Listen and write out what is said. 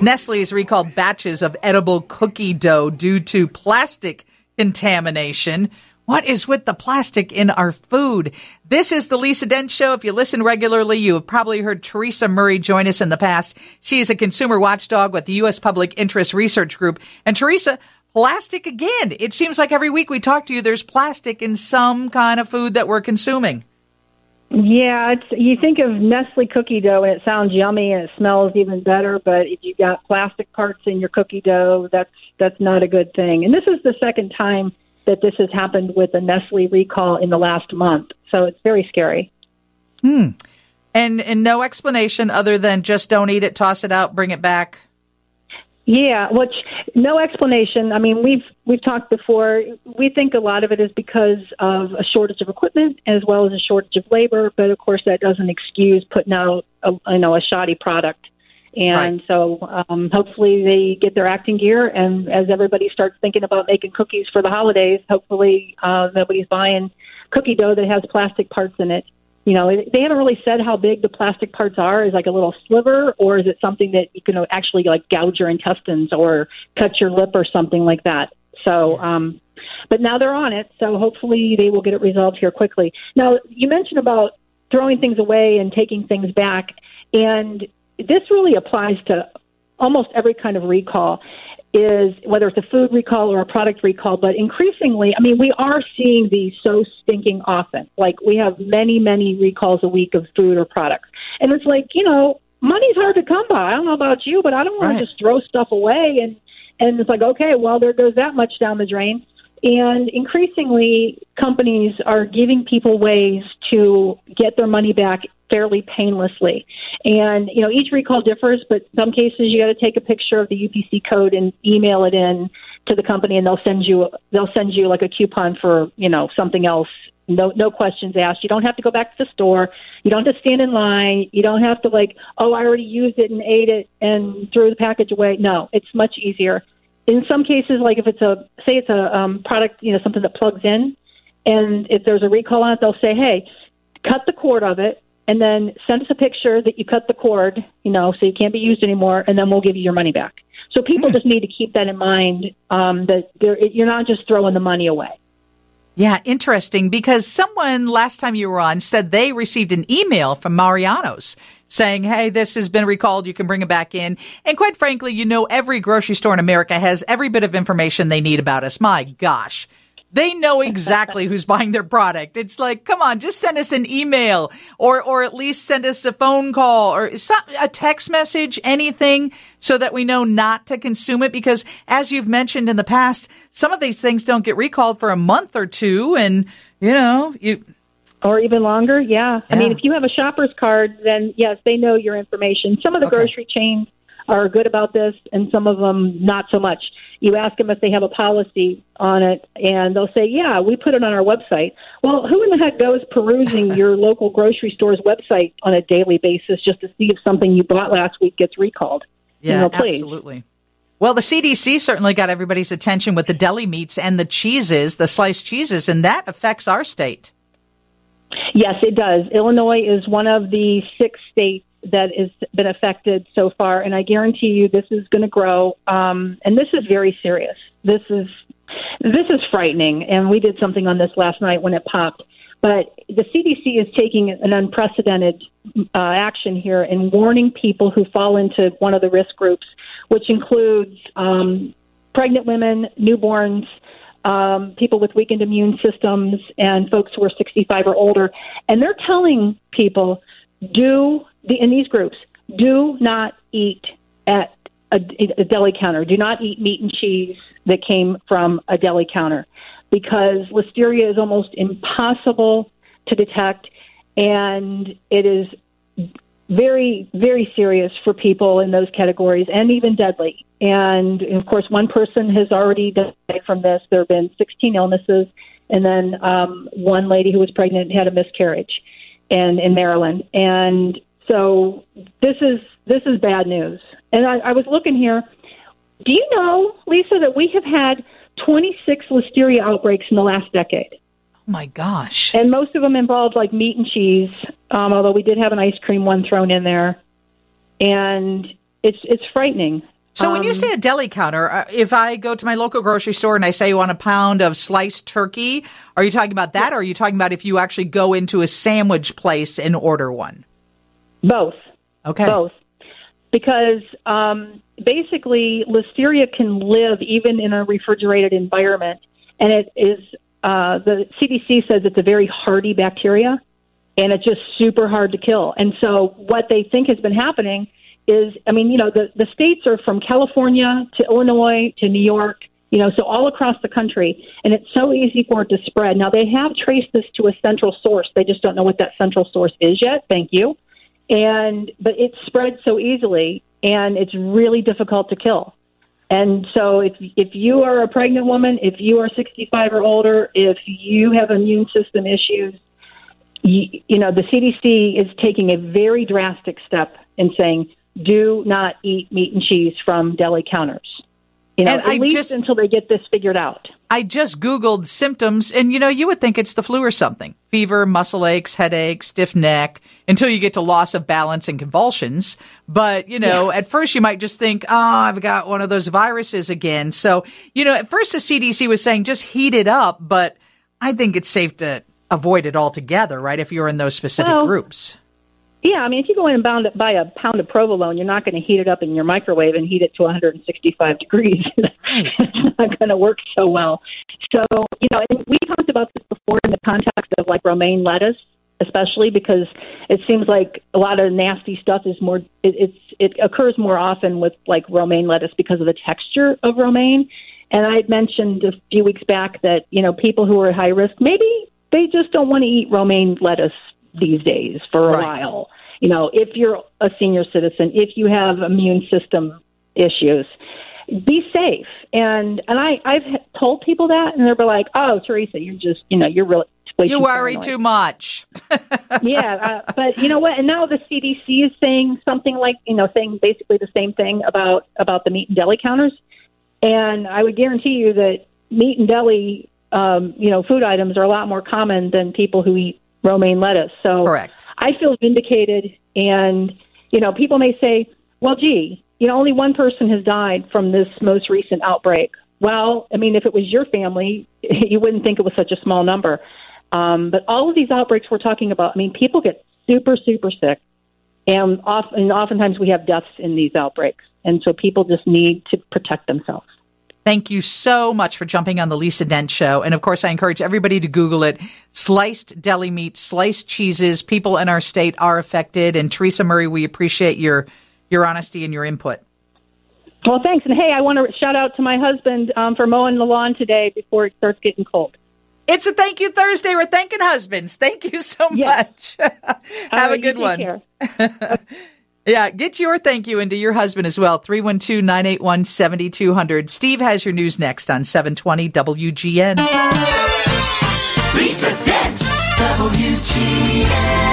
Nestle has recalled batches of edible cookie dough due to plastic contamination. What is with the plastic in our food? This is the Lisa Dent Show. If you listen regularly, you have probably heard Teresa Murray join us in the past. She is a consumer watchdog with the U.S. Public Interest Research Group. And Teresa, plastic again. It seems like every week we talk to you, there's plastic in some kind of food that we're consuming. Yeah, it's you think of Nestle cookie dough and it sounds yummy and it smells even better, but if you got plastic parts in your cookie dough, that's that's not a good thing. And this is the second time that this has happened with a Nestle recall in the last month. So it's very scary. Hmm. And and no explanation other than just don't eat it, toss it out, bring it back. Yeah, which no explanation. I mean, we've we've talked before. We think a lot of it is because of a shortage of equipment as well as a shortage of labor. But of course, that doesn't excuse putting out a, you know a shoddy product. And right. so, um, hopefully, they get their acting gear. And as everybody starts thinking about making cookies for the holidays, hopefully, uh, nobody's buying cookie dough that has plastic parts in it you know, they haven't really said how big the plastic parts are. Is like a little sliver, or is it something that you can actually like gouge your intestines or cut your lip or something like that? So, um, but now they're on it, so hopefully they will get it resolved here quickly. Now, you mentioned about throwing things away and taking things back, and this really applies to almost every kind of recall is whether it's a food recall or a product recall, but increasingly, I mean, we are seeing these so stinking often. Like we have many, many recalls a week of food or products. And it's like, you know, money's hard to come by. I don't know about you, but I don't want right. to just throw stuff away and and it's like, okay, well there goes that much down the drain. And increasingly companies are giving people ways to get their money back fairly painlessly. And you know, each recall differs, but some cases you got to take a picture of the UPC code and email it in to the company, and they'll send you they'll send you like a coupon for you know something else. No, no questions asked. You don't have to go back to the store. You don't have to stand in line. You don't have to like, oh, I already used it and ate it and threw the package away. No, it's much easier. In some cases, like if it's a say it's a um, product, you know, something that plugs in, and if there's a recall on it, they'll say, hey, cut the cord of it, and then send us a picture that you cut the cord, you know, so you can't be used anymore, and then we'll give you your money back. So people mm. just need to keep that in mind um, that you're not just throwing the money away. Yeah, interesting because someone last time you were on said they received an email from Mariano's saying, Hey, this has been recalled. You can bring it back in. And quite frankly, you know, every grocery store in America has every bit of information they need about us. My gosh. They know exactly who's buying their product. It's like, come on, just send us an email or, or at least send us a phone call or some, a text message, anything so that we know not to consume it. Because as you've mentioned in the past, some of these things don't get recalled for a month or two. And, you know, you, or even longer. Yeah. yeah. I mean, if you have a shopper's card, then yes, they know your information. Some of the okay. grocery chains are good about this and some of them not so much you ask them if they have a policy on it, and they'll say, "Yeah, we put it on our website." Well, who in the heck goes perusing your local grocery store's website on a daily basis just to see if something you bought last week gets recalled? Yeah, you know, absolutely. Well, the CDC certainly got everybody's attention with the deli meats and the cheeses, the sliced cheeses, and that affects our state. Yes, it does. Illinois is one of the six states that has been affected so far, and I guarantee you this is going to grow. Um, and this is very serious. This is this is frightening, and we did something on this last night when it popped. But the CDC is taking an unprecedented uh, action here and warning people who fall into one of the risk groups, which includes um, pregnant women, newborns, um, people with weakened immune systems, and folks who are 65 or older. And they're telling people do the, in these groups, do not eat at a, a deli counter. Do not eat meat and cheese that came from a deli counter because listeria is almost impossible to detect and it is very, very serious for people in those categories and even deadly. And of course, one person has already died from this. There have been 16 illnesses, and then um, one lady who was pregnant had a miscarriage, and in Maryland. And so this is this is bad news. And I, I was looking here. Do you know, Lisa, that we have had 26 listeria outbreaks in the last decade? Oh my gosh! And most of them involved like meat and cheese. Um, although we did have an ice cream one thrown in there, and it's it's frightening. So when you Um, say a deli counter, uh, if I go to my local grocery store and I say you want a pound of sliced turkey, are you talking about that, or are you talking about if you actually go into a sandwich place and order one? Both, Okay. both, because um, basically listeria can live even in a refrigerated environment, and it is uh, the CDC says it's a very hardy bacteria, and it's just super hard to kill. And so what they think has been happening is, I mean, you know, the the states are from California to Illinois to New York. You know, so all across the country, and it's so easy for it to spread. Now they have traced this to a central source. They just don't know what that central source is yet. Thank you and but it spreads so easily and it's really difficult to kill. And so if if you are a pregnant woman if you are 65 or older if you have immune system issues you, you know the CDC is taking a very drastic step in saying do not eat meat and cheese from deli counters you know And at I least just- until they get this figured out I just Googled symptoms, and you know, you would think it's the flu or something fever, muscle aches, headache, stiff neck, until you get to loss of balance and convulsions. But, you know, at first you might just think, oh, I've got one of those viruses again. So, you know, at first the CDC was saying just heat it up, but I think it's safe to avoid it altogether, right? If you're in those specific Well, groups. Yeah, I mean, if you go in and bound, buy a pound of provolone, you're not going to heat it up in your microwave and heat it to 165 degrees. it's not going to work so well. So, you know, and we talked about this before in the context of like romaine lettuce, especially because it seems like a lot of nasty stuff is more. It, it's it occurs more often with like romaine lettuce because of the texture of romaine. And I had mentioned a few weeks back that you know people who are at high risk maybe they just don't want to eat romaine lettuce these days for a Right. while. You know, if you're a senior citizen, if you have immune system issues, be safe. And and I I've told people that, and they're like, "Oh, Teresa, you're just you know you're really You worry paranoid." too much. yeah, uh, but you know what? And now the CDC is saying something like you know saying basically the same thing about about the meat and deli counters. And I would guarantee you that meat and deli, um, you know, food items are a lot more common than people who eat romaine lettuce. So Correct. I feel vindicated. And, you know, people may say, well, gee, you know, only one person has died from this most recent outbreak. Well, I mean, if it was your family, you wouldn't think it was such a small number. Um, but all of these outbreaks we're talking about, I mean, people get super, super sick. And, often, and oftentimes we have deaths in these outbreaks. And so people just need to protect themselves. Thank you so much for jumping on the Lisa Dent show. And of course, I encourage everybody to Google it. Sliced deli meat, sliced cheeses. People in our state are affected. And Teresa Murray, we appreciate your, your honesty and your input. Well, thanks. And hey, I want to shout out to my husband um, for mowing the lawn today before it starts getting cold. It's a thank you Thursday. We're thanking husbands. Thank you so Yes. much. Have a right, you good one. Yeah, get your thank you into your husband as well. 312 981 7200. Steve has your news next on 720 WGN. Lisa Dent, WGN.